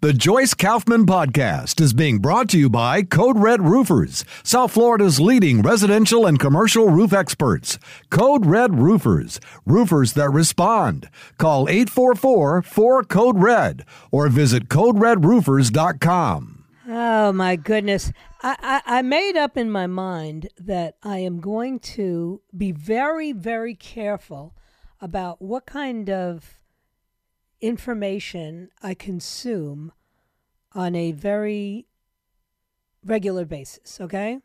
The Joyce Kaufman Podcast is being brought to you by Code Red Roofers, South Florida's leading residential and commercial roof experts. Code Red Roofers, roofers that respond. Call 844 4 Code Red or visit CodeRedRoofers.com. Oh, my goodness. I, I, I made up in my mind that I am going to be very, very careful about what kind of information I consume on a very regular basis, okay?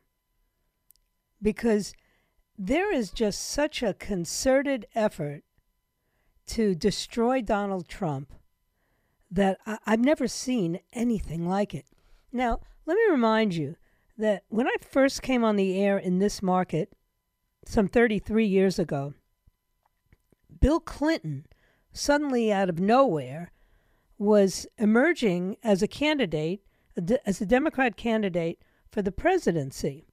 Because there is just such a concerted effort to destroy Donald Trump that I- I've never seen anything like it. Now, let me remind you that when I first came on the air in this market some 33 years ago, Bill Clinton suddenly out of nowhere was emerging as a candidate, as a Democrat candidate for the presidency.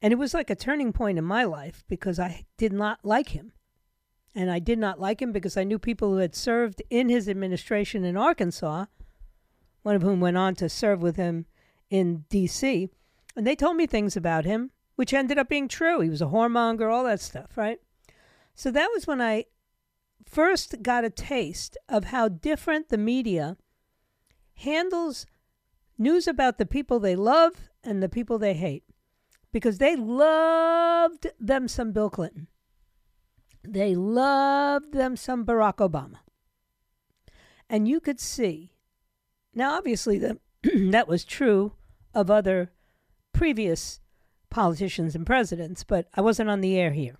And it was like a turning point in my life because I did not like him. And I did not like him because I knew people who had served in his administration in Arkansas, one of whom went on to serve with him in D.C., and they told me things about him, which ended up being true. He was a whoremonger, all that stuff, right? So that was when I first got a taste of how different the media handles news about the people they love and the people they hate. Because they loved them some Bill Clinton. They loved them some Barack Obama. And you could see, now obviously the, that was true of other previous politicians and presidents, but I wasn't on the air here.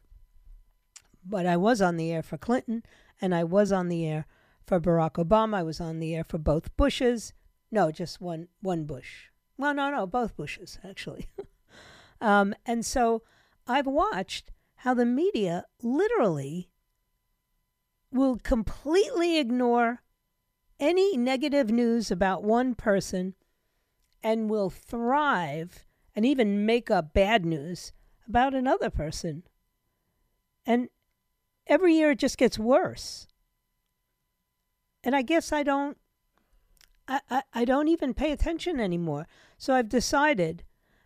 But I was on the air for Clinton, and I was on the air for Barack Obama. I was on the air for both Bushes. No, just one one Bush. Well, no, no, both Bushes actually. um, and so I've watched how the media literally will completely ignore any negative news about one person and will thrive and even make up bad news about another person. And every year it just gets worse. And I guess I don't I, I, I don't even pay attention anymore. So I've decided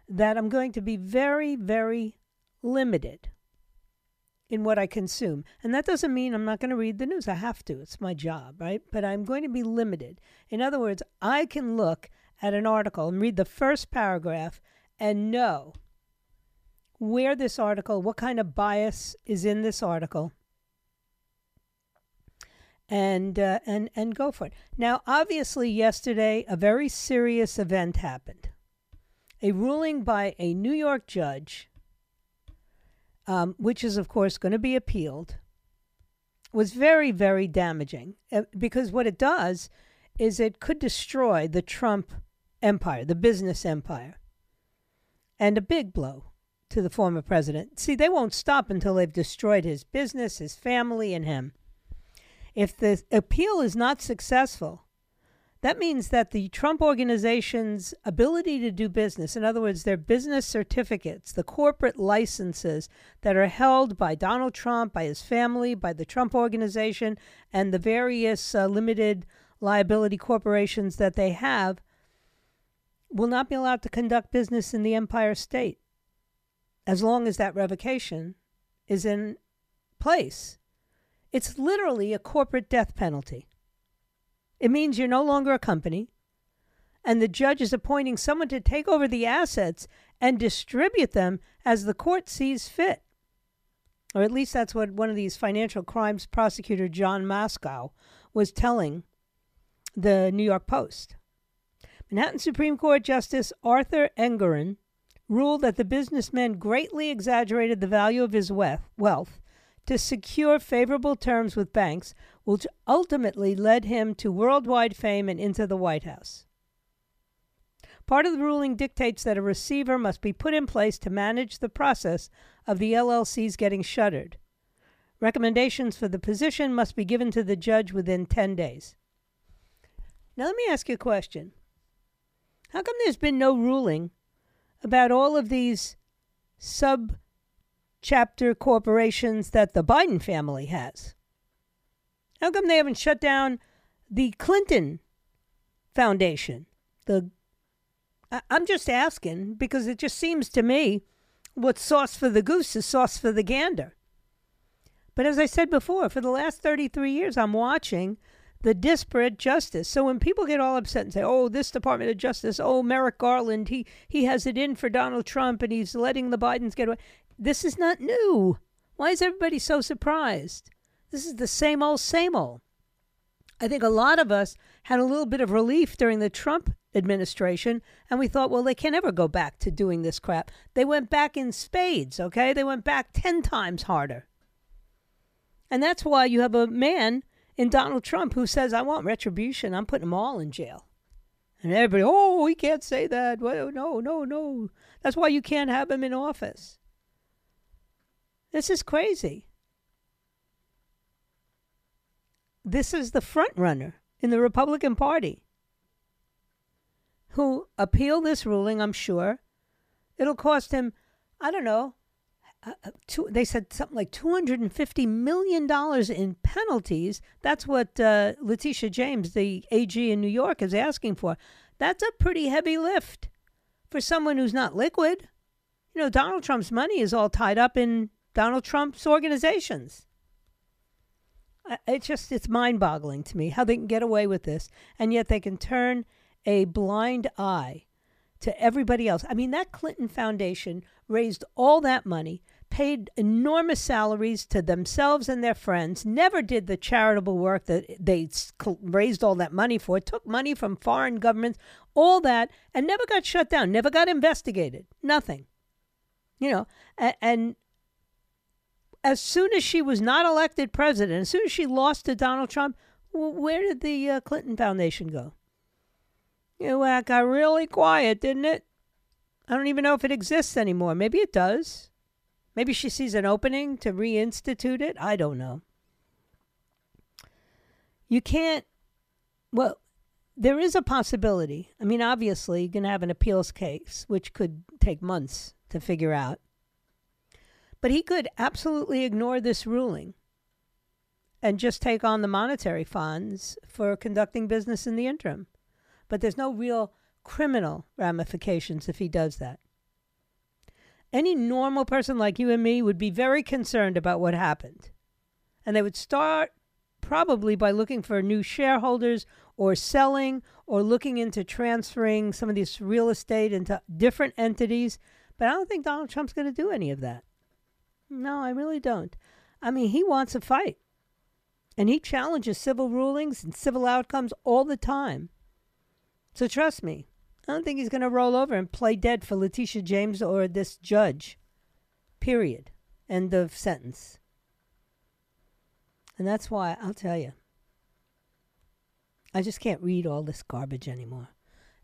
that I'm going to be very, very limited in what I consume. And that doesn't mean I'm not going to read the news. I have to. It's my job, right? But I'm going to be limited. In other words, I can look at an article and read the first paragraph and know where this article, what kind of bias is in this article, and uh, and and go for it. Now, obviously, yesterday a very serious event happened. A ruling by a New York judge, um, which is of course going to be appealed, was very very damaging uh, because what it does is it could destroy the Trump empire, the business empire, and a big blow to the former president. See, they won't stop until they've destroyed his business, his family, and him. If the appeal is not successful, that means that the Trump organization's ability to do business, in other words, their business certificates, the corporate licenses that are held by Donald Trump, by his family, by the Trump organization, and the various uh, limited liability corporations that they have, will not be allowed to conduct business in the Empire State as long as that revocation is in place. It's literally a corporate death penalty. It means you're no longer a company, and the judge is appointing someone to take over the assets and distribute them as the court sees fit. Or at least that's what one of these financial crimes prosecutor, John Moscow, was telling the New York Post. Manhattan Supreme Court Justice Arthur Engoron ruled that the businessman greatly exaggerated the value of his wealth to secure favorable terms with banks, which ultimately led him to worldwide fame and into the White House. Part of the ruling dictates that a receiver must be put in place to manage the process of the LLCs getting shuttered. Recommendations for the position must be given to the judge within 10 days. Now, let me ask you a question. How come there's been no ruling about all of these sub chapter corporations that the Biden family has? How come they haven't shut down the Clinton Foundation? The I'm just asking because it just seems to me what's sauce for the goose is sauce for the gander. But as I said before, for the last 33 years, I'm watching the disparate justice. So when people get all upset and say, "Oh, this Department of Justice, oh Merrick Garland, he he has it in for Donald Trump and he's letting the Bidens get away," this is not new. Why is everybody so surprised? This is the same old, same old. I think a lot of us had a little bit of relief during the Trump administration, and we thought, well, they can never go back to doing this crap. They went back in spades, okay? They went back 10 times harder. And that's why you have a man in Donald Trump who says, I want retribution. I'm putting them all in jail. And everybody, oh, we can't say that. Well, no, no, no. That's why you can't have him in office. This is crazy. This is the front runner in the Republican Party who appeal this ruling, I'm sure. It'll cost him, I don't know, uh, uh two, they said something like $250 million in penalties. That's what uh, Letitia James, the AG in New York, is asking for. That's a pretty heavy lift for someone who's not liquid. You know, Donald Trump's money is all tied up in Donald Trump's organizations. It's just, it's mind boggling to me how they can get away with this, and yet they can turn a blind eye to everybody else. I mean, that Clinton Foundation raised all that money, paid enormous salaries to themselves and their friends, never did the charitable work that they raised all that money for, took money from foreign governments, all that, and never got shut down, never got investigated, nothing. You know, and, and as soon as she was not elected president, as soon as she lost to Donald Trump, where did the uh, Clinton Foundation go? It got really quiet, didn't it? I don't even know if it exists anymore. Maybe it does. Maybe she sees an opening to reinstitute it. I don't know. You can't, well, there is a possibility. I mean, obviously, you're going to have an appeals case, which could take months to figure out. But he could absolutely ignore this ruling and just take on the monetary funds for conducting business in the interim but there's no real criminal ramifications if he does that. Any normal person like you and me would be very concerned about what happened. And they would start probably by looking for new shareholders or selling or looking into transferring some of this real estate into different entities. But I don't think Donald Trump's going to do any of that. No, I really don't. I mean, he wants a fight. And he challenges civil rulings and civil outcomes all the time. So trust me, I don't think he's going to roll over and play dead for Letitia James or this judge. Period. End of sentence. And that's why I'll tell you, I just can't read all this garbage anymore.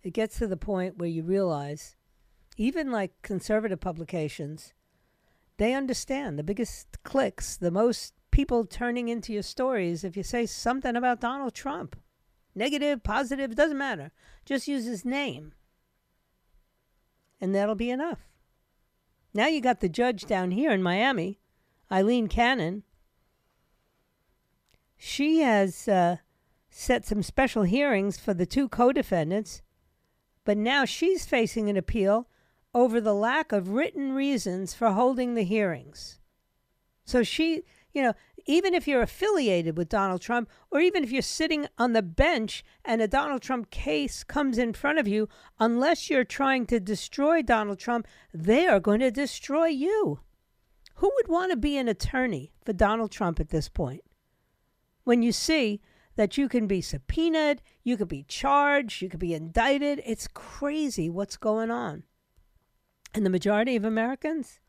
It gets to the point where you realize, even like conservative publications, they understand the biggest clicks, the most people turning into your stories if you say something about Donald Trump. Negative, positive, doesn't matter. Just use his name. And that'll be enough. Now you got the judge down here in Miami, Aileen Cannon. She has uh, set some special hearings for the two co defendants, but now she's facing an appeal over the lack of written reasons for holding the hearings. So she, you know, even if you're affiliated with Donald Trump, or even if you're sitting on the bench and a Donald Trump case comes in front of you, unless you're trying to destroy Donald Trump, they are going to destroy you. Who would want to be an attorney for Donald Trump at this point? When you see that you can be subpoenaed, you could be charged, you could be indicted, it's crazy what's going on. And the majority of Americans,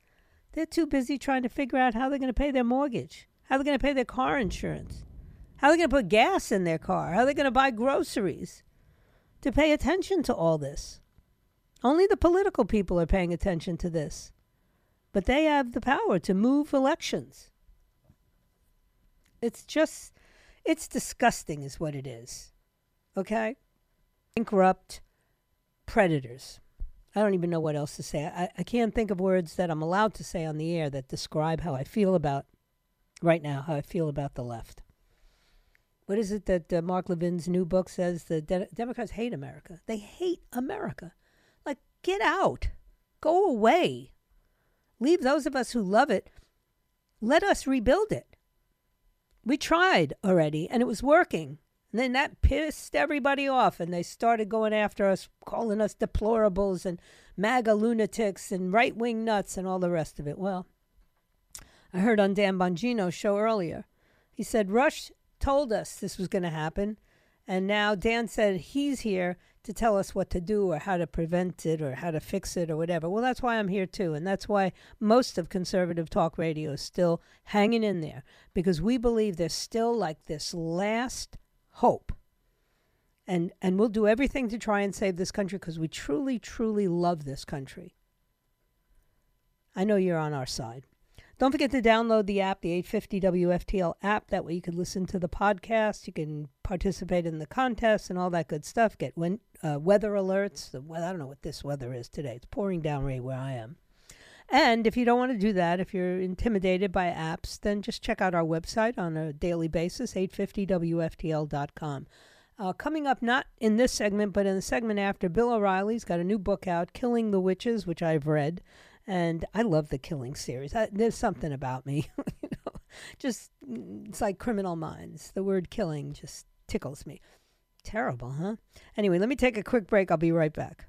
they're too busy trying to figure out how they're going to pay their mortgage. How they're going to pay their car insurance? How they're going to put gas in their car? How they're going to buy groceries? To pay attention to all this. Only the political people are paying attention to this. But they have the power to move elections. It's just, it's disgusting, is what it is. Okay? Bankrupt predators. I don't even know what else to say. I, I can't think of words that I'm allowed to say on the air that describe how I feel about right now, how I feel about the left. What is it that uh, Mark Levin's new book says? The de- Democrats hate America. They hate America. Like, get out. Go away. Leave those of us who love it. Let us rebuild it. We tried already, and it was working. And then that pissed everybody off, and they started going after us, calling us deplorables and MAGA lunatics and right wing nuts and all the rest of it. Well, I heard on Dan Bongino's show earlier. He said Rush told us this was going to happen, and now Dan said he's here to tell us what to do or how to prevent it or how to fix it or whatever. Well, that's why I'm here too. And that's why most of conservative talk radio is still hanging in there because we believe there's still like this last hope. And, and we'll do everything to try and save this country because we truly, truly love this country. I know you're on our side. Don't forget to download the app, the 850 WFTL app. That way you can listen to the podcast. You can participate in the contest and all that good stuff. Get when, uh, weather alerts. The, well, I don't know what this weather is today. It's pouring down right where I am. And if you don't want to do that, if you're intimidated by apps, then just check out our website on a daily basis, 850WFTL.com. Uh, coming up, not in this segment, but in the segment after, Bill O'Reilly's got a new book out, Killing the Witches, which I've read and I love the Killing series. I, there's something about me, you know, just mm, it's like Criminal Minds. The word killing just tickles me. Terrible, huh? Anyway, let me take a quick break. I'll be right back.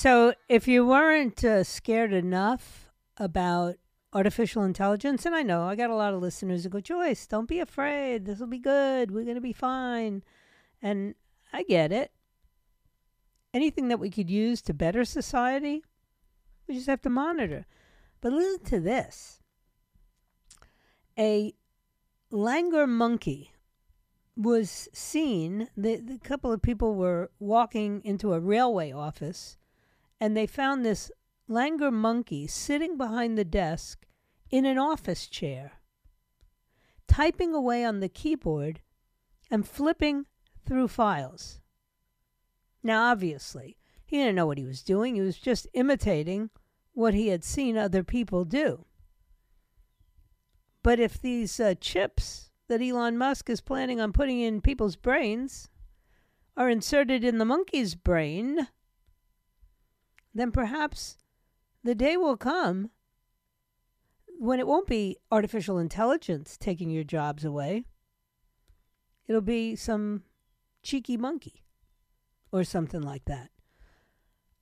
So, if you weren't uh, scared enough about artificial intelligence, and I know I got a lot of listeners who go, Joyce, don't be afraid. This will be good. We're going to be fine. And I get it. Anything that we could use to better society, we just have to monitor. But listen to this a langur monkey was seen, the, the couple of people were walking into a railway office and they found this langur monkey sitting behind the desk in an office chair, typing away on the keyboard and flipping through files. Now, obviously, he didn't know what he was doing, he was just imitating what he had seen other people do. But if these uh, chips that Elon Musk is planning on putting in people's brains are inserted in the monkey's brain, then perhaps the day will come when it won't be artificial intelligence taking your jobs away. It'll be some cheeky monkey or something like that.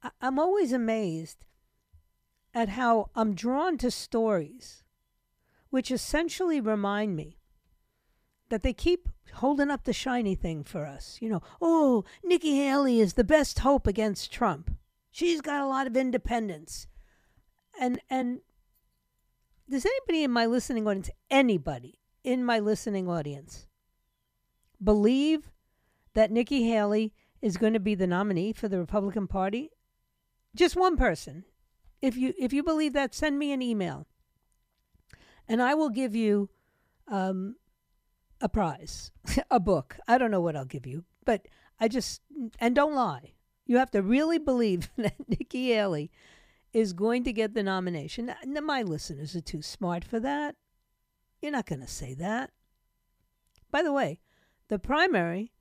I- I'm always amazed at how I'm drawn to stories which essentially remind me that they keep holding up the shiny thing for us. You know, oh, Nikki Haley is the best hope against Trump. She's got a lot of independence. And and does anybody in my listening audience, anybody in my listening audience, believe that Nikki Haley is going to be the nominee for the Republican Party? Just one person. If you if you believe that, send me an email, and I will give you um, a prize, a book. I don't know what I'll give you, but I just and don't lie. You have to really believe that Nikki Haley is going to get the nomination. Now, my listeners are too smart for that. You're not going to say that. By the way, the primary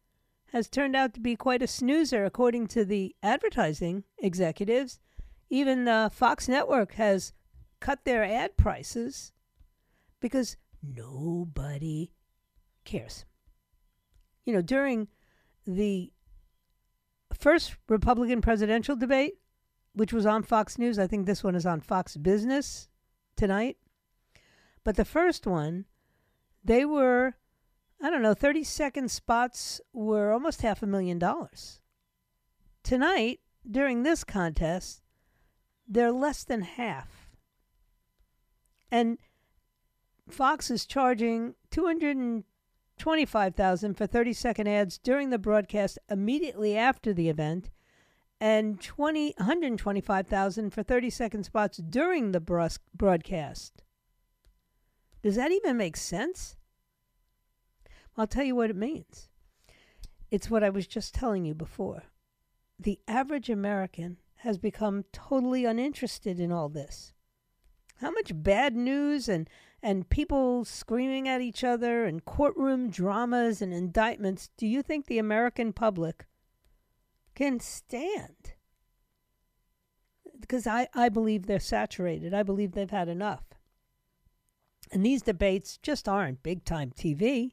has turned out to be quite a snoozer, according to the advertising executives. Even uh, Fox Network has cut their ad prices because nobody cares. You know, during the first Republican presidential debate, which was on Fox News. I think this one is on Fox Business tonight. But the first one, they were, I don't know, 30 second spots were almost half a million dollars. Tonight, during this contest, they're less than half. And Fox is charging 225,000 for 30 second ads during the broadcast immediately after the event and 20 125,000 for 30 second spots during the broadcast. Does that even make sense? I'll tell you what it means. It's what I was just telling you before. The average American has become totally uninterested in all this. How much bad news and, and people screaming at each other and courtroom dramas and indictments do you think the American public can stand? Because I, I believe they're saturated. I believe they've had enough. And these debates just aren't big time TV.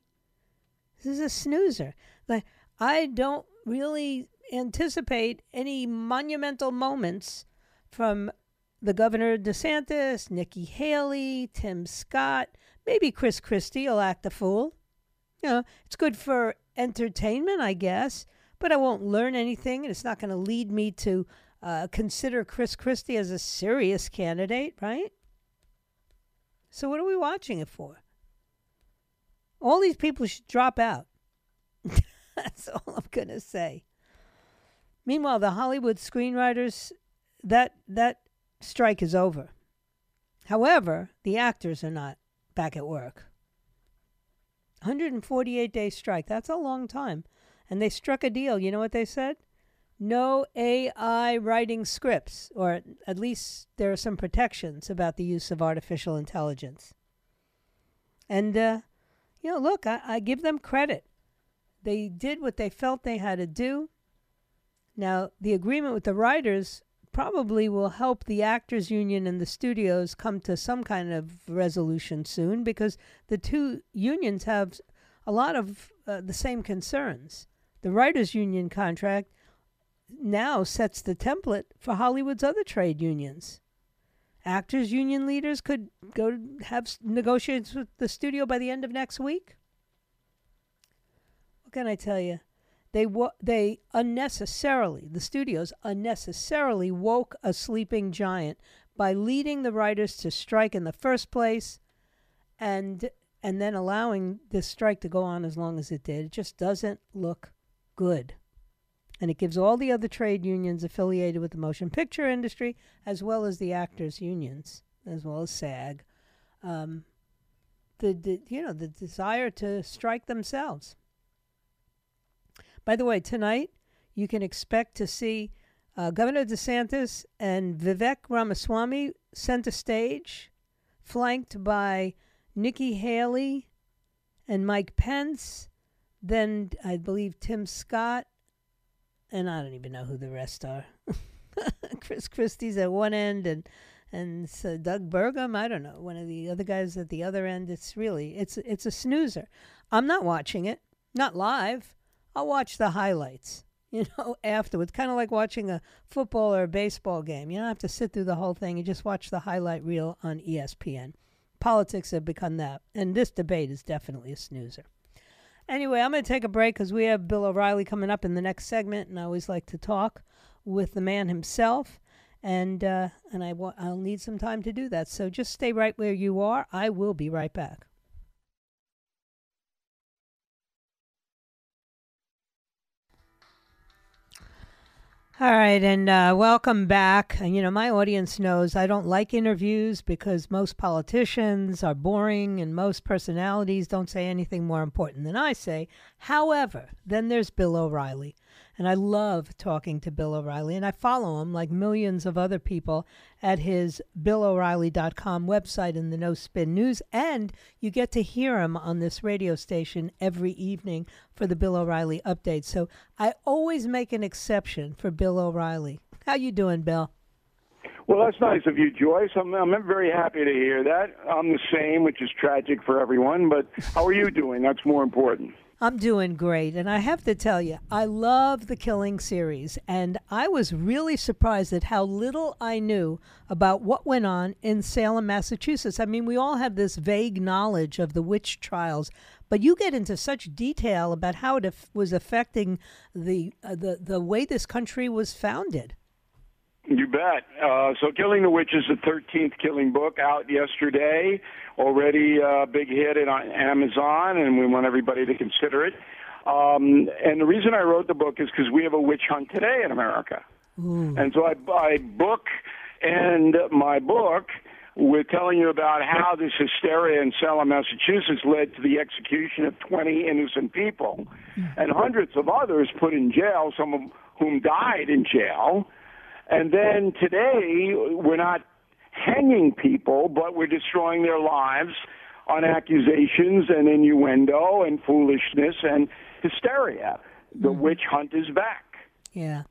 This is a snoozer. Like I don't really anticipate any monumental moments from the governor DeSantis, Nikki Haley, Tim Scott, maybe Chris Christie will act the fool. You know, it's good for entertainment, I guess, but I won't learn anything, and it's not going to lead me to uh, consider Chris Christie as a serious candidate, right? So, what are we watching it for? All these people should drop out. That's all I'm going to say. Meanwhile, the Hollywood screenwriters, that, that strike is over. However, the actors are not back at work. 148 day strike. That's a long time. And they struck a deal. You know what they said? No AI writing scripts, or at least there are some protections about the use of artificial intelligence. And, uh, you know, look, I, I give them credit. They did what they felt they had to do. Now, the agreement with the writers probably will help the actors union and the studios come to some kind of resolution soon because the two unions have a lot of uh, the same concerns. The writers union contract now sets the template for Hollywood's other trade unions. Actors union leaders could go have negotiations with the studio by the end of next week. What can I tell you? They wo- they unnecessarily the studios unnecessarily woke a sleeping giant by leading the writers to strike in the first place, and and then allowing this strike to go on as long as it did. It just doesn't look good. And it gives all the other trade unions affiliated with the motion picture industry, as well as the actors' unions, as well as SAG, um, the, the you know the desire to strike themselves. By the way, tonight you can expect to see uh, Governor DeSantis and Vivek Ramaswamy center stage, flanked by Nikki Haley and Mike Pence. Then I believe Tim Scott, and I don't even know who the rest are. Chris Christie's at one end, and and so Doug Burgum. I don't know one of the other guys at the other end. It's really it's it's a snoozer. I'm not watching it, not live. I'll watch the highlights, you know, afterwards. Kind of like watching a football or a baseball game. You don't have to sit through the whole thing. You just watch the highlight reel on ESPN. Politics have become that. And this debate is definitely a snoozer. Anyway, I'm going to take a break because we have Bill O'Reilly coming up in the next segment, and I always like to talk with the man himself, and uh, and I I'll need some time to do that. So just stay right where you are. I will be right back. All right, and uh, welcome back. You know, my audience knows I don't like interviews because most politicians are boring and most personalities don't say anything more important than I say. However, then there's Bill O'Reilly. And I love talking to Bill O'Reilly, and I follow him like millions of other people at his BillO'Reilly.com website in the No Spin News. And you get to hear him on this radio station every evening for the Bill O'Reilly update. So I always make an exception for Bill O'Reilly. How you doing, Bill? Well, that's nice of you, Joyce. I'm, I'm very happy to hear that. I'm the same, which is tragic for everyone. But how are you doing? That's more important. I'm doing great. And I have to tell you, I love the Killing series. And I was really surprised at how little I knew about what went on in Salem, Massachusetts. I mean, we all have this vague knowledge of the witch trials, but you get into such detail about how it was affecting the, uh, the, the way this country was founded. You bet. Uh, so, Killing the Witches the 13th Killing book out yesterday. Already a big hit on Amazon, and we want everybody to consider it. Um, and the reason I wrote the book is because we have a witch hunt today in America. Ooh. And so I, I book and my book with telling you about how this hysteria in Salem, Massachusetts led to the execution of 20 innocent people mm. and hundreds of others put in jail, some of whom died in jail. And then today, we're not hanging people, but we're destroying their lives on accusations and innuendo and foolishness and hysteria. The mm-hmm. witch hunt is back. Yeah,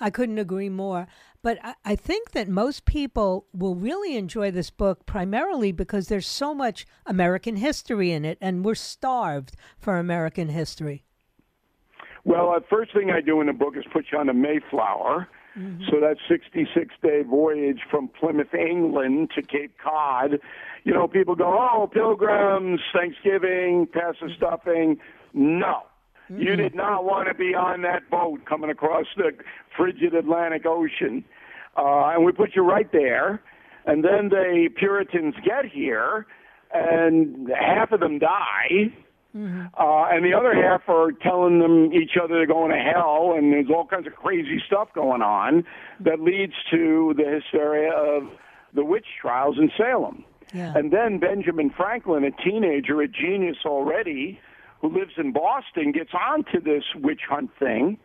I couldn't agree more. But I, I think that most people will really enjoy this book primarily because there's so much American history in it, and we're starved for American history. Well, the first thing I do in the book is put you on the Mayflower Mm-hmm. So that 66 day voyage from Plymouth, England to Cape Cod, you know, people go, oh, pilgrims, Thanksgiving, pass the stuffing. No. Mm-hmm. You did not want to be on that boat coming across the frigid Atlantic Ocean. Uh, and we put you right there. And then the Puritans get here, and half of them die Mm-hmm. Uh, and the other half are telling them each other they're going to hell, and there's all kinds of crazy stuff going on that leads to the hysteria of the witch trials in Salem. Yeah. And then Benjamin Franklin, a teenager, a genius already, who lives in Boston, gets onto this witch hunt thing,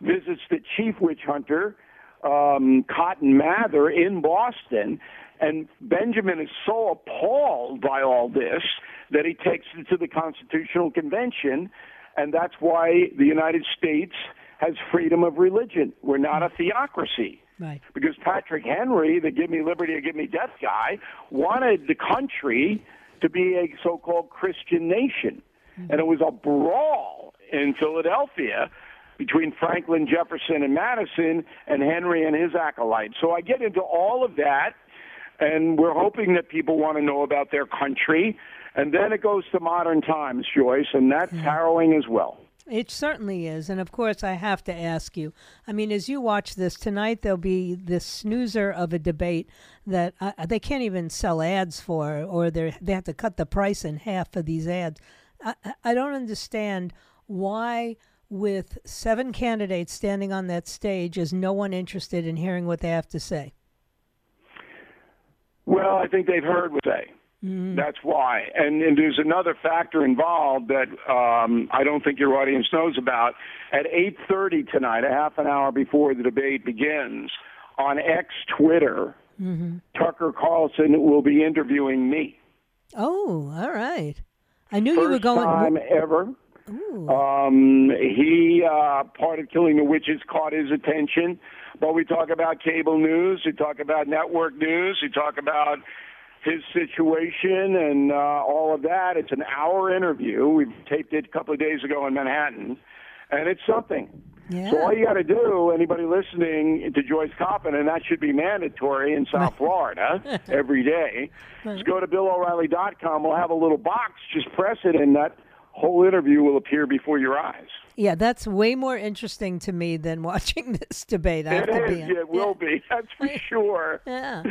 visits the chief witch hunter, um, Cotton Mather, in Boston, and Benjamin is so appalled by all this that he takes it to the Constitutional Convention, and that's why the United States has freedom of religion. We're not a theocracy. Right. Because Patrick Henry, the give me liberty or give me death guy, wanted the country to be a so called Christian nation. Mm-hmm. And it was a brawl in Philadelphia between Franklin, Jefferson, and Madison, and Henry and his acolytes. So I get into all of that, and we're hoping that people want to know about their country. And then it goes to modern times, Joyce, and that's yeah. harrowing as well. It certainly is. And of course, I have to ask you I mean, as you watch this tonight, there'll be this snoozer of a debate that uh, they can't even sell ads for, or they have to cut the price in half for these ads. I, I don't understand why, with seven candidates standing on that stage, is no one interested in hearing what they have to say? Well, I think they've heard what they. Mm-hmm. That's why. And, and there's another factor involved that um, I don't think your audience knows about. At 8:30 tonight, a half an hour before the debate begins, on X Twitter, mm-hmm. Tucker Carlson will be interviewing me. Oh, all right. I knew First you were going. First time ever. Um, he uh, part of Killing the Witches caught his attention, but we talk about cable news, we talk about network news, we talk about his situation and uh, all of that. It's an hour interview. We've taped it a couple of days ago in Manhattan, and it's something. Yeah. So all you got to do, anybody listening to Joyce Kaufman, and that should be mandatory in South Florida every day, is go to BillO'Reilly.com. We'll have a little box. Just press it, and that whole interview will appear before your eyes. Yeah, that's way more interesting to me than watching this debate. I it is. Be it will yeah. be. That's for sure. yeah.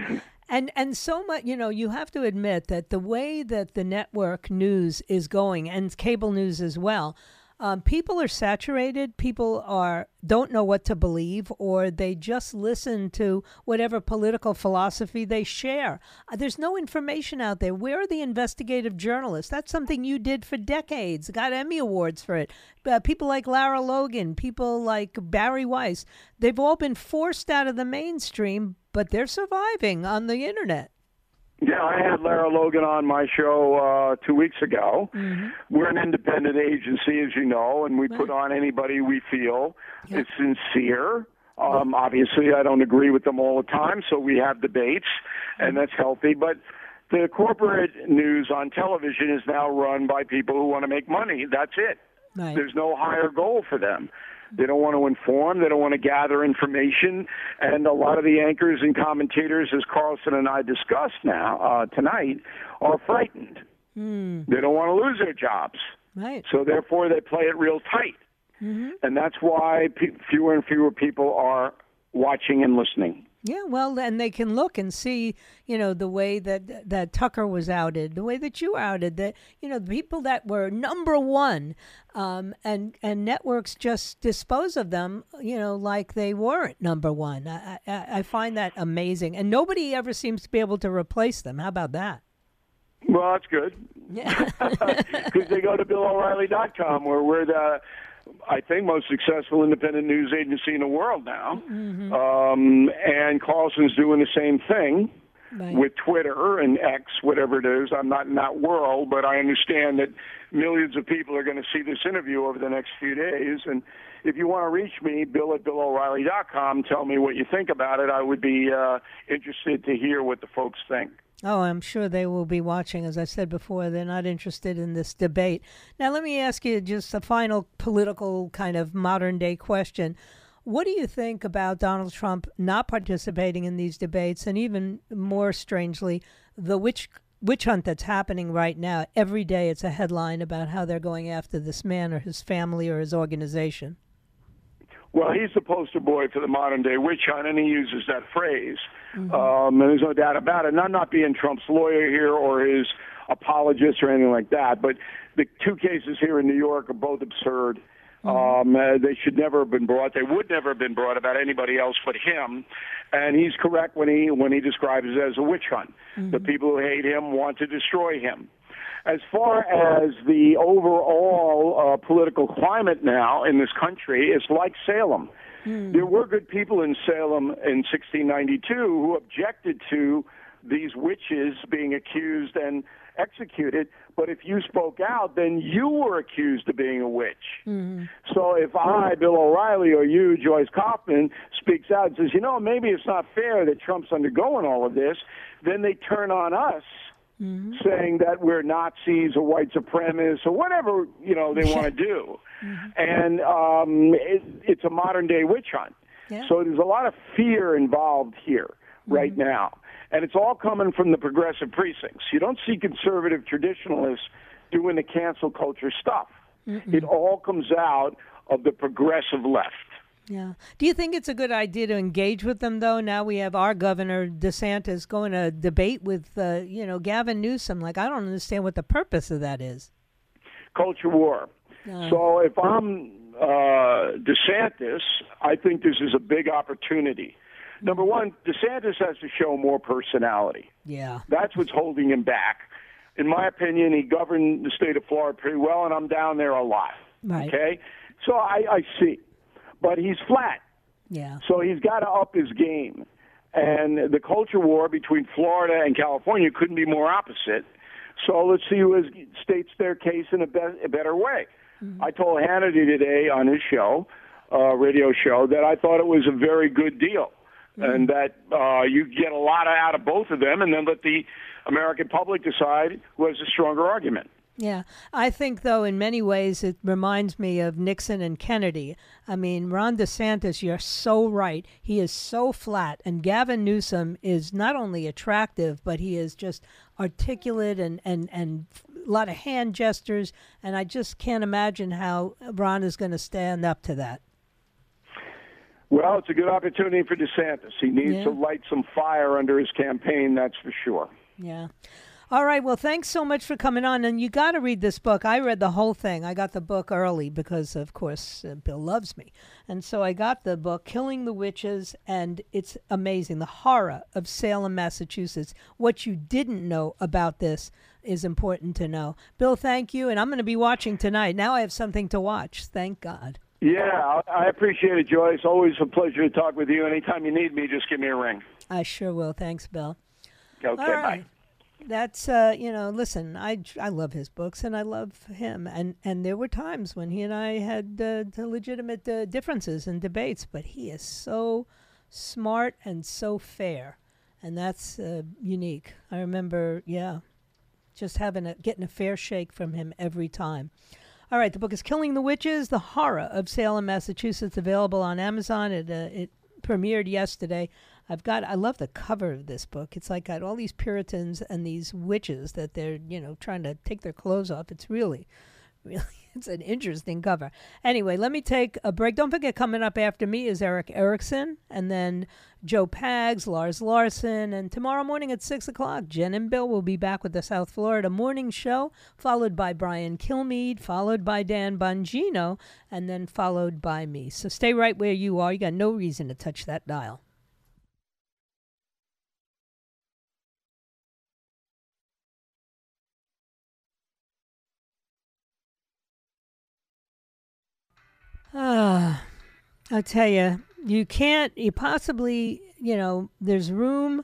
And and so much, you know, you have to admit that the way that the network news is going and cable news as well, um, people are saturated. People are don't know what to believe, or they just listen to whatever political philosophy they share. Uh, there's no information out there. Where are the investigative journalists? That's something you did for decades. Got Emmy awards for it. Uh, people like Lara Logan, people like Bari Weiss, they've all been forced out of the mainstream but they're surviving on the internet. Yeah, I had Lara Logan on my show uh, two weeks ago. Mm-hmm. We're an independent agency, as you know, and we right. put on anybody we feel yep. is sincere. Um, obviously, I don't agree with them all the time, so we have debates, and that's healthy. But the corporate news on television is now run by people who want to make money. That's it. Right. There's no higher goal for them. They don't want to inform. They don't want to gather information. And a lot of the anchors and commentators, as Carlson and I discussed now uh, tonight, are frightened. Hmm. They don't want to lose their jobs. Right. So therefore, they play it real tight. Mm-hmm. And that's why pe- fewer and fewer people are watching and listening. Yeah, well, and they can look and see, you know, the way that that Tucker was outed, the way that you outed, that you know, the people that were number one, um, and and networks just dispose of them, you know, like they weren't number one. I, I, I find that amazing, and nobody ever seems to be able to replace them. How about that? Well, that's good Yeah, because they go to BillO'Reilly.com, where we're the, I think, most successful independent news agency in the world now. Um, and Carlson's doing the same thing Right. with Twitter and X, whatever it is. I'm not in that world, but I understand that millions of people are going to see this interview over the next few days. And if you want to reach me, Bill at BillO'Reilly.com, tell me what you think about it. I would be uh, interested to hear what the folks think. Oh, I'm sure they will be watching. As I said before, they're not interested in this debate. Now, let me ask you just a final political kind of modern day question. What do you think about Donald Trump not participating in these debates, and even more strangely, the witch witch hunt that's happening right now? Every day, it's a headline about how they're going after this man or his family or his organization. Well, he's the poster boy for the modern day witch hunt, and he uses that phrase. Um, and there's no doubt about it. And I'm not being Trump's lawyer here or his apologist or anything like that, but the two cases here in New York are both absurd. Um, uh, they should never have been brought. They would never have been brought about anybody else but him. And he's correct when he when he describes it as a witch hunt. The people who hate him want to destroy him. As far as the overall uh, political climate now in this country, it's like Salem. Hmm. There were good people in Salem in 1692 who objected to these witches being accused and executed. But if you spoke out, then you were accused of being a witch. Hmm. So if I, Bill O'Reilly, or you, Joyce Kaufman, speaks out and says, you know, maybe it's not fair that Trump's undergoing all of this, then they turn on us. Mm-hmm. Saying that we're Nazis or white supremacists or whatever you know they want to do, mm-hmm. and um, it, it's a modern day witch hunt. Yeah. So there's a lot of fear involved here right mm-hmm. now. And it's all coming from the progressive precincts. You don't see conservative traditionalists doing the cancel culture stuff. It all comes out of the progressive left. Yeah. Do you think it's a good idea to engage with them, though? Now we have our governor DeSantis going to debate with, uh, you know, Gavin Newsom. Like, I don't understand what the purpose of that is. Culture war. So if I'm uh, DeSantis, I think this is a big opportunity. Number one, DeSantis has to show more personality. Yeah. That's what's holding him back. In my opinion, he governed the state of Florida pretty well, and I'm down there a lot. Right. Okay? So I, I see. But he's flat. Yeah. So he's got to up his game. And the culture war between Florida and California couldn't be more opposite. So let's see who is, states their case in a, be- a better way. I told Hannity today on his show, uh, radio show, that I thought it was a very good deal. And that uh, you get a lot out of both of them, and then let the American public decide who has a stronger argument. Yeah. I think, though, in many ways, it reminds me of Nixon and Kennedy. I mean, Ron DeSantis, you're so right. He is so flat. And Gavin Newsom is not only attractive, but he is just articulate and, and, and a lot of hand gestures. And I just can't imagine how Ron is going to stand up to that. Well, it's a good opportunity for DeSantis. He needs Yeah. to light some fire under his campaign, that's for sure. Yeah. All right. Well, thanks so much for coming on. And you got to read this book. I read the whole thing. I got the book early because, of course, uh, Bill loves me. And so I got the book, Killing the Witches, and it's amazing. The horror of Salem, Massachusetts. What you didn't know about this is important to know. Bill, thank you. And I'm going to be watching tonight. Now I have something to watch. Thank God. Yeah, I I appreciate it, Joyce. Always a pleasure to talk with you. Anytime you need me, just give me a ring. I sure will. Thanks, Bill. Okay, All bye. That's uh, you know, listen, I I love his books and I love him, and and there were times when he and I had uh, legitimate uh, differences and debates, but he is so smart and so fair, and that's uh, unique. I remember, yeah, just having a getting a fair shake from him every time. All right, the book is Killing the Witches: The Horror of Salem, Massachusetts, available on Amazon. It uh, it premiered yesterday. I've got I love the cover of this book. It's like got all these Puritans and these witches that they're, you know, trying to take their clothes off. It's really really it's an interesting cover. Anyway, let me take a break. Don't forget, coming up after me is Erick Erickson, and then Joe Pags, Lars Larson, and tomorrow morning at 6 o'clock, Jen and Bill will be back with the South Florida Morning Show, followed by Brian Kilmeade, followed by Dan Bongino, and then followed by me. So stay right where you are. You got no reason to touch that dial. Ah, I'll tell you, you can't, you possibly, you know, there's room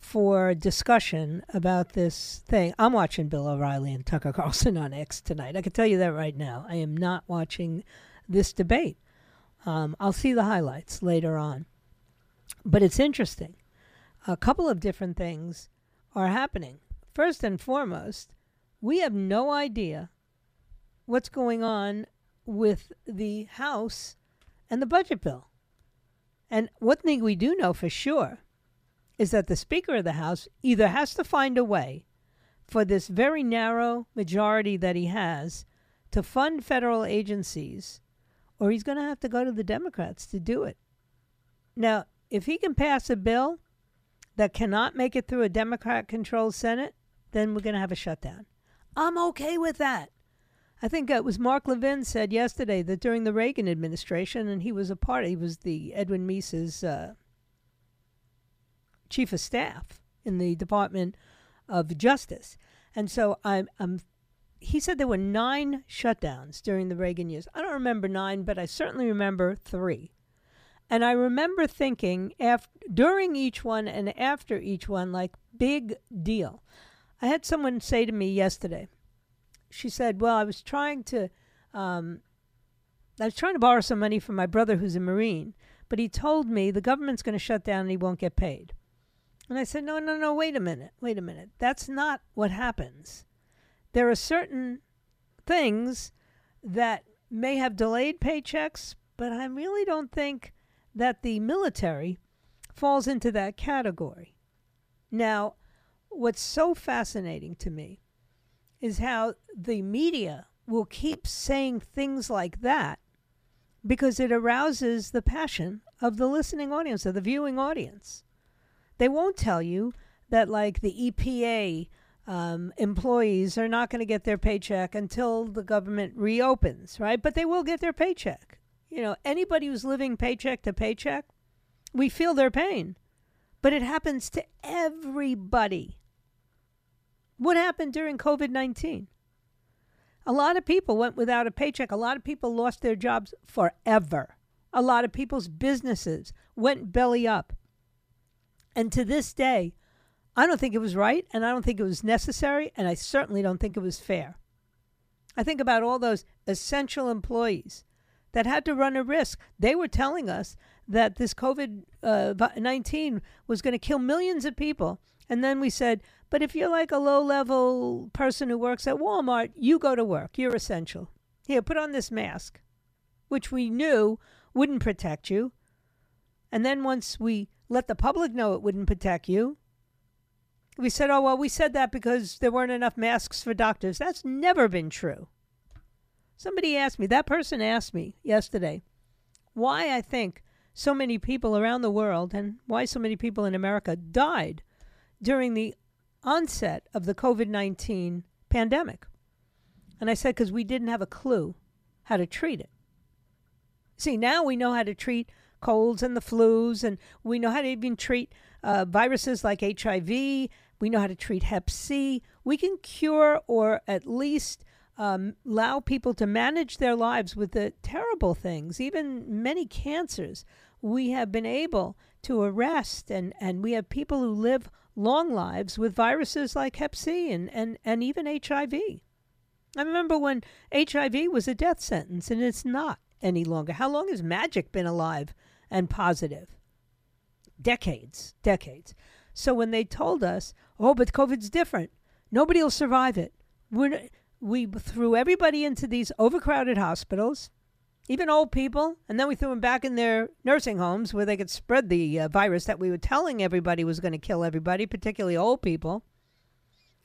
for discussion about this thing. I'm watching Bill O'Reilly and Tucker Carlson on X tonight. I can tell you that right now. I am not watching this debate. Um, I'll see the highlights later on. But it's interesting. A couple of different things are happening. First and foremost, we have no idea what's going on with the House and the budget bill. And one thing we do know for sure is that the Speaker of the House either has to find a way for this very narrow majority that he has to fund federal agencies, or he's going to have to go to the Democrats to do it. Now, if he can pass a bill that cannot make it through a Democrat controlled Senate, then we're going to have a shutdown. I'm okay with that. I think it was Mark Levin said yesterday that during the Reagan administration, and he was a part, he was the Edwin Meese's uh, chief of staff in the Department of Justice, and so I'm, I'm. He said there were nine shutdowns during the Reagan years. I don't remember nine, but I certainly remember three. And I remember thinking after, during each one and after each one, like, big deal. I had someone say to me yesterday, she said, "Well, I was trying to, um, I was trying to borrow some money from my brother who's a Marine, but he told me the government's going to shut down and he won't get paid." And I said, "No, no, no. Wait a minute. Wait a minute. That's not what happens. There are certain things that may have delayed paychecks, but I really don't think that the military falls into that category." Now, what's so fascinating to me is how the media will keep saying things like that because it arouses the passion of the listening audience, of the viewing audience. They won't tell you that, like, the EPA um, employees are not going to get their paycheck until the government reopens, right? But they will get their paycheck. You know, anybody who's living paycheck to paycheck, we feel their pain. But it happens to everybody. What happened during COVID 19? A lot of people went without a paycheck. A lot of people lost their jobs forever. A lot of people's businesses went belly up. And to this day, I don't think it was right, and I don't think it was necessary, and I certainly don't think it was fair. I think about all those essential employees that had to run a risk. They were telling us that this COVID uh, 19 was going to kill millions of people. And then we said, but if you're like a low level person who works at Walmart, you go to work. You're essential. Here, put on this mask, which we knew wouldn't protect you. And then once we let the public know it wouldn't protect you, we said, oh, well, we said that because there weren't enough masks for doctors. That's never been true. Somebody asked me, that person asked me yesterday, why I think so many people around the world and why so many people in America died during the onset of the COVID 19 pandemic. And I said, because we didn't have a clue how to treat it. See, now we know how to treat colds and the flus, and we know how to even treat uh, viruses like HIV. We know how to treat Hep C. We can cure or at least um, allow people to manage their lives with the terrible things, even many cancers. We have been able to arrest, and, and we have people who live long lives with viruses like Hep C and, and, and even HIV. I remember when HIV was a death sentence, and it's not any longer. How long has magic been alive and positive? Decades, decades. So when they told us, oh, but COVID's different, nobody will survive it. We're, we threw everybody into these overcrowded hospitals, even old people, and then we threw them back in their nursing homes where they could spread the uh, virus that we were telling everybody was going to kill everybody, particularly old people.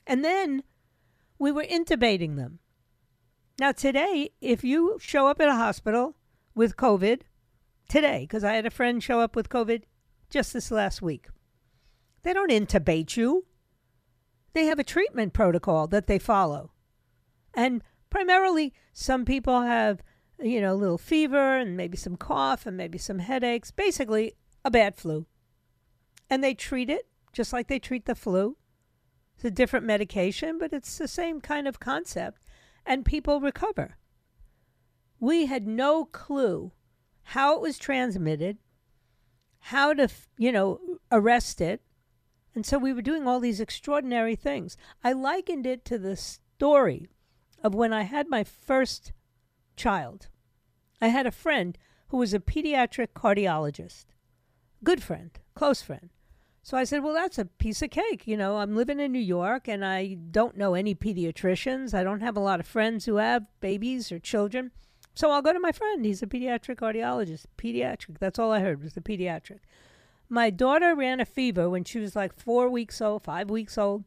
And then we were intubating them. Now, today, if you show up at a hospital with COVID, today, because I had a friend show up with COVID just this last week, they don't intubate you. They have a treatment protocol that they follow. And primarily, some people have, you know, a little fever and maybe some cough and maybe some headaches, basically a bad flu. And they treat it just like they treat the flu. It's a different medication, but it's the same kind of concept. And people recover. We had no clue how it was transmitted, how to, you know, arrest it. And so we were doing all these extraordinary things. I likened it to the story of when I had my first child. I had a friend who was a pediatric cardiologist, good friend, close friend. So I said, Well, that's a piece of cake. You know, I'm living in New York and I don't know any pediatricians. I don't have a lot of friends who have babies or children. So I'll go to my friend. He's a pediatric cardiologist. Pediatric. That's all I heard was the pediatric. My daughter ran a fever when she was like four weeks old, five weeks old.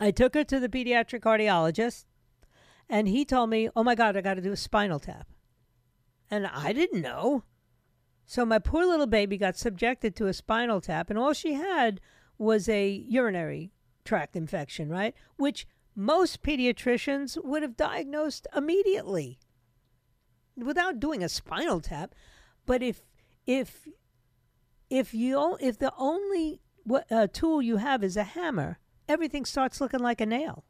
I took her to the pediatric cardiologist and he told me, Oh my God, I got to do a spinal tap. And I didn't know. So my poor little baby got subjected to a spinal tap, and all she had was a urinary tract infection, right? Which most pediatricians would have diagnosed immediately without doing a spinal tap. But if if if you if the only uh, tool you have is a hammer, everything starts looking like a nail.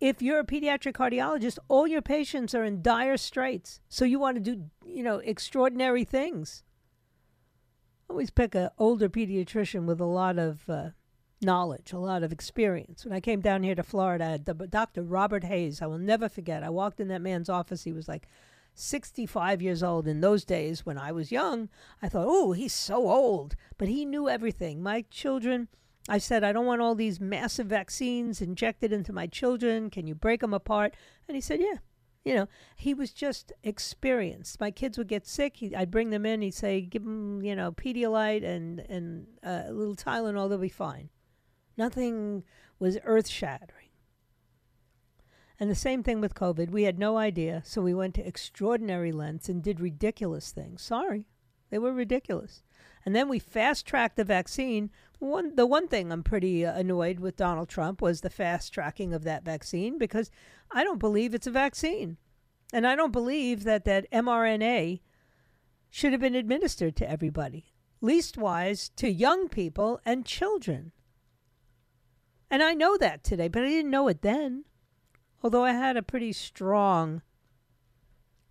If you're a pediatric cardiologist, all your patients are in dire straits, so you want to do you know extraordinary things. Always pick an older pediatrician with a lot of uh, knowledge, a lot of experience. When I came down here to Florida, Dr. Robert Hayes. I will never forget. I walked in that man's office. He was like 65 years old in those days when I was young. I thought, oh, he's so old. But he knew everything. My children, I said, I don't want all these massive vaccines injected into my children. Can you break them apart? And he said, yeah. You know, he was just experienced. My kids would get sick. He, I'd bring them in. He'd say, give them, you know, Pedialyte and, and uh, a little Tylenol. They'll be fine. Nothing was earth shattering. And the same thing with COVID. We had no idea, so we went to extraordinary lengths and did ridiculous things. Sorry, they were ridiculous. And then we fast tracked the vaccine. One, the one thing I'm pretty uh, annoyed with Donald Trump was the fast tracking of that vaccine because I don't believe it's a vaccine. And I don't believe that that mRNA should have been administered to everybody, leastwise to young people and children. And I know that today, but I didn't know it then although I had a pretty strong,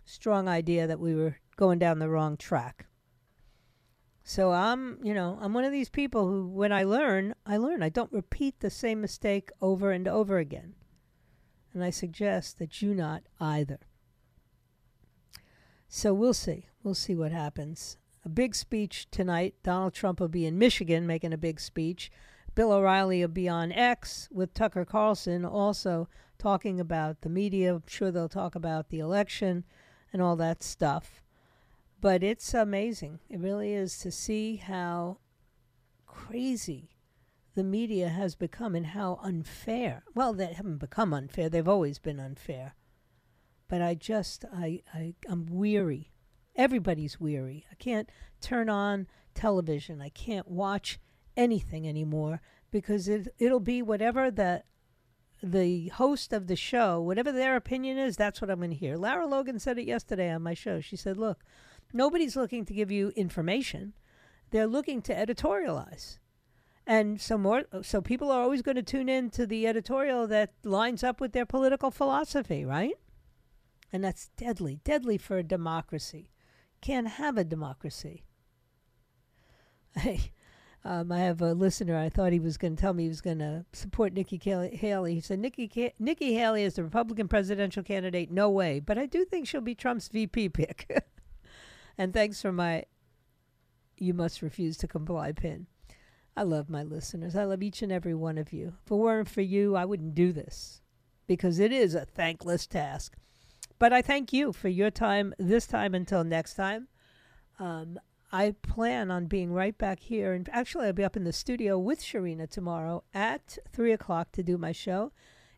strong idea that we were going down the wrong track. So I'm, you know, I'm one of these people who, when I learn, I learn. I don't repeat the same mistake over and over again. And I suggest that you not either. So we'll see. We'll see what happens. A big speech tonight. Donald Trump will be in Michigan making a big speech. Bill O'Reilly will be on X with Tucker Carlson also talking about the media. I'm sure they'll talk about the election and all that stuff. But it's amazing. It really is to see how crazy the media has become and how unfair. Well, they haven't become unfair, they've always been unfair. But I just, I, I, I'm weary. Everybody's weary. I can't turn on television. I can't watch anything anymore because it, it'll be whatever the the host of the show, whatever their opinion is, that's what I'm going to hear. Lara Logan said it yesterday on my show. She said, Look, nobody's looking to give you information, they're looking to editorialize. And so more so people are always going to tune in to the editorial that lines up with their political philosophy, right? And that's deadly, deadly for a democracy. Can't have a democracy. Hey, um, I have a listener. I thought he was going to tell me he was going to support Nikki Haley. He said Nikki Nikki Haley is the Republican presidential candidate. No way, but I do think she'll be Trump's VP pick. and thanks for my "You must refuse to comply" pin. I love my listeners. I love each and every one of you. If it weren't for you, I wouldn't do this. because it is a thankless task. But I thank you for your time this time until next time. Um, I plan on being right back here. And actually, I'll be up in the studio with Sharina tomorrow at 3 o'clock to do my show.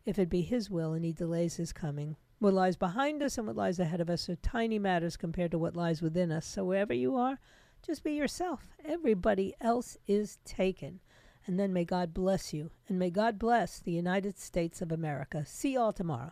If it be His will and He delays His coming. What lies behind us and what lies ahead of us are tiny matters compared to what lies within us. So wherever you are, just be yourself. Everybody else is taken. And then may God bless you. And may God bless the United States of America. See you all tomorrow.